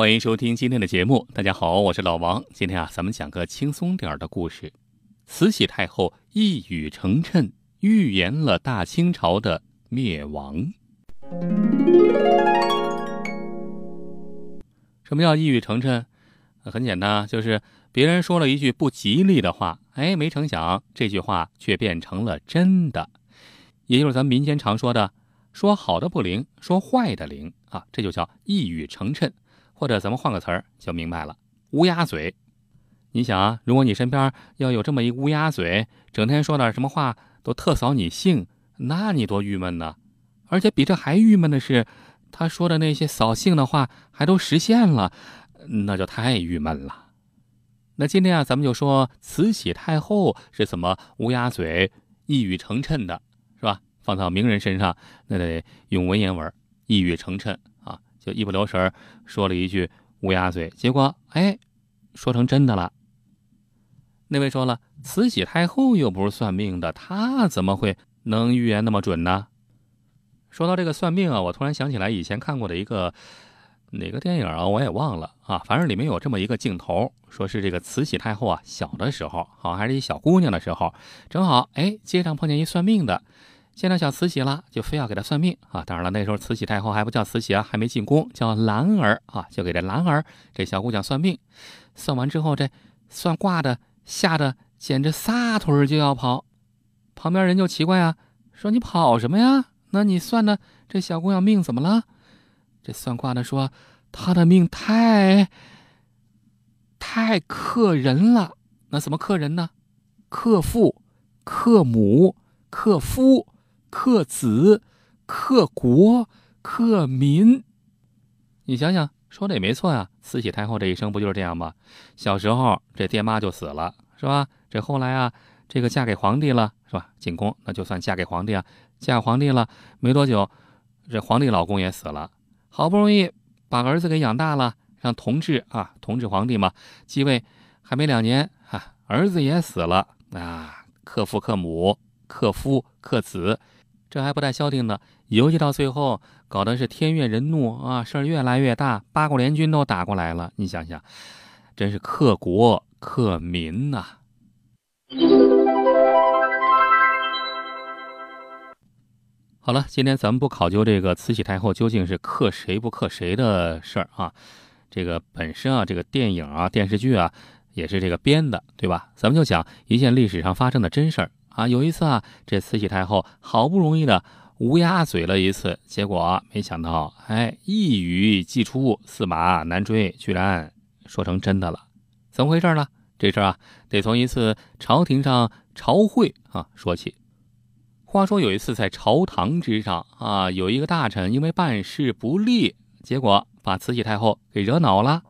欢迎收听今天的节目。大家好，我是老王。今天啊，咱们讲个轻松点儿的故事。慈禧太后一语成谶，预言了大清朝的灭亡。什么叫一语成谶？很简单，就是别人说了一句不吉利的话，哎，没成想这句话却变成了真的。也就是咱们民间常说的“说好的不灵，说坏的灵”啊，这就叫一语成谶。或者咱们换个词儿就明白了，乌鸦嘴。你想啊，如果你身边要有这么一乌鸦嘴，整天说点什么话都特扫你兴，那你多郁闷呢？而且比这还郁闷的是，他说的那些扫兴的话还都实现了，那就太郁闷了。那今天啊，咱们就说慈禧太后是怎么乌鸦嘴一语成谶的，是吧？放到名人身上，那得用文言文，一语成谶。就一不留神说了一句乌鸦嘴，结果哎，说成真的了。那位说了，慈禧太后又不是算命的，她怎么会能预言那么准呢？说到这个算命啊，我突然想起来以前看过的一个哪个电影啊，我也忘了啊，反正里面有这么一个镜头，说是这个慈禧太后啊小的时候，好像还是一小姑娘的时候，正好哎街上碰见一算命的。见到小慈禧了，就非要给她算命啊！当然了，那时候慈禧太后还不叫慈禧啊，还没进宫，叫兰儿啊，就给这兰儿这小姑娘算命。算完之后，这算卦的吓得简直撒腿就要跑。旁边人就奇怪啊，说你跑什么呀？那你算的这小姑娘命怎么了？这算卦的说，她的命太太克人了。那怎么克人呢？克父、克母、克夫。克子、克国、克民，你想想，说的也没错呀。慈禧太后这一生不就是这样吗？小时候这爹妈就死了，是吧？这后来啊，这个嫁给皇帝了，是吧？进宫那就算嫁给皇帝啊，嫁皇帝了没多久，这皇帝老公也死了，好不容易把儿子给养大了，让同治啊，同治皇帝嘛继位，还没两年啊，儿子也死了啊，克父克母，克夫克子。这还不带消停的，游戏到最后搞的是天怨人怒啊，事儿越来越大，八国联军都打过来了。你想想，真是克国克民呐！好了，今天咱们不考究这个慈禧太后究竟是克谁不克谁的事儿啊，这个本身啊，这个电影啊、电视剧啊，也是这个编的，对吧？咱们就讲一件历史上发生的真事儿。啊，有一次啊，这慈禧太后好不容易的乌鸦嘴了一次，结果没想到，哎，一语既出，驷马难追，居然说成真的了。怎么回事呢？这事啊，得从一次朝廷上朝会啊说起。话说有一次在朝堂之上啊，有一个大臣因为办事不力，结果把慈禧太后给惹恼了。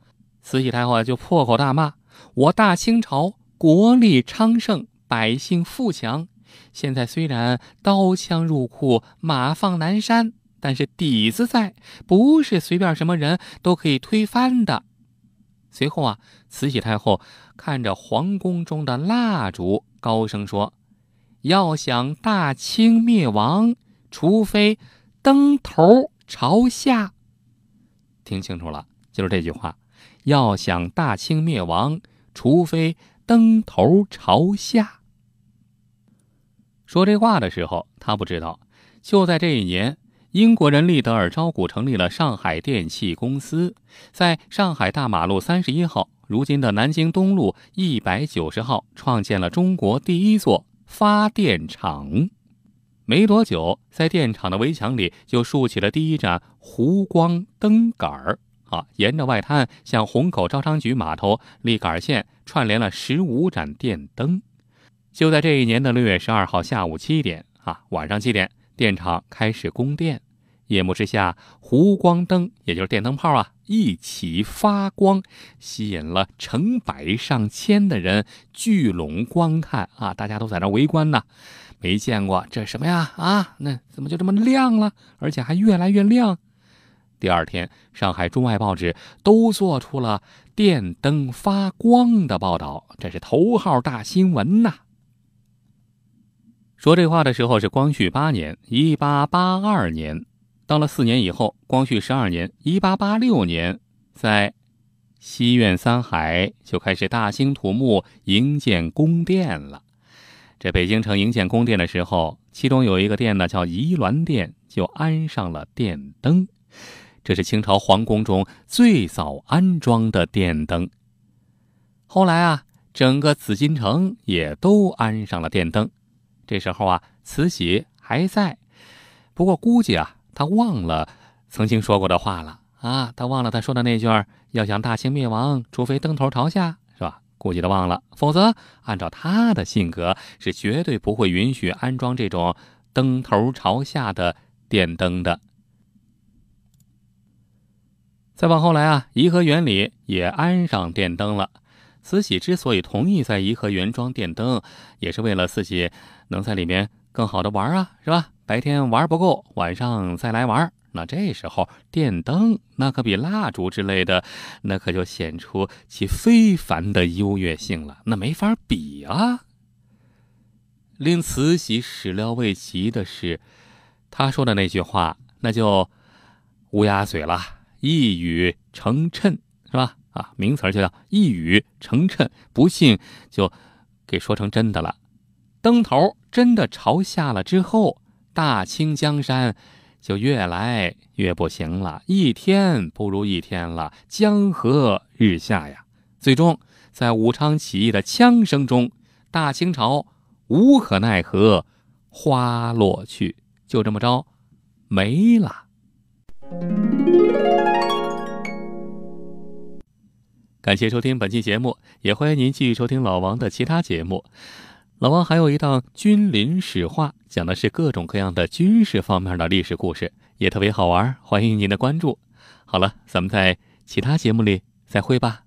慈禧太后就破口大骂：“我大清朝国力昌盛。”百姓富强，现在虽然刀枪入库，马放南山，但是底子在，不是随便什么人都可以推翻的。随后啊，慈禧太后看着皇宫中的蜡烛，高声说：“要想大清灭亡，除非登头朝下。”听清楚了，就是这句话：“要想大清灭亡，除非登头朝下。”说这话的时候，他不知道，就在这一年，英国人利德尔招股成立了上海电气公司，在上海大马路三十一号（如今的南京东路一百九十号）创建了中国第一座发电厂。没多久，在电厂的围墙里就竖起了第一盏湖光灯杆儿啊，沿着外滩向虹口招商局码头立杆线，串联了十五盏电灯。就在这一年的六月十二号下午七点啊，晚上七点，电厂开始供电。夜幕之下，湖光灯，也就是电灯泡啊，一起发光，吸引了成百上千的人聚拢观看啊！大家都在那围观呢，没见过这什么呀？啊，那怎么就这么亮了？而且还越来越亮。第二天，上海中外报纸都做出了电灯发光的报道，这是头号大新闻呐！说这话的时候是光绪八年，一八八二年。到了四年以后，光绪十二年，一八八六年，在西苑三海就开始大兴土木营建宫殿了。这北京城营建宫殿的时候，其中有一个殿呢叫仪鸾殿，就安上了电灯。这是清朝皇宫中最早安装的电灯。后来啊，整个紫禁城也都安上了电灯。这时候啊，慈禧还在，不过估计啊，她忘了曾经说过的话了啊，她忘了她说的那句要想大清灭亡，除非灯头朝下，是吧？估计她忘了，否则按照她的性格，是绝对不会允许安装这种灯头朝下的电灯的。再往后来啊，颐和园里也安上电灯了。慈禧之所以同意在颐和园装电灯，也是为了自己能在里面更好的玩啊，是吧？白天玩不够，晚上再来玩。那这时候电灯那可比蜡烛之类的，那可就显出其非凡的优越性了，那没法比啊。令慈禧始料未及的是，他说的那句话，那就乌鸦嘴了，一语成谶，是吧？啊，名词就叫一语成谶，不信就给说成真的了。灯头真的朝下了之后，大清江山就越来越不行了，一天不如一天了，江河日下呀。最终在武昌起义的枪声中，大清朝无可奈何花落去，就这么着没了。感谢收听本期节目，也欢迎您继续收听老王的其他节目。老王还有一档《君临史话》，讲的是各种各样的军事方面的历史故事，也特别好玩，欢迎您的关注。好了，咱们在其他节目里再会吧。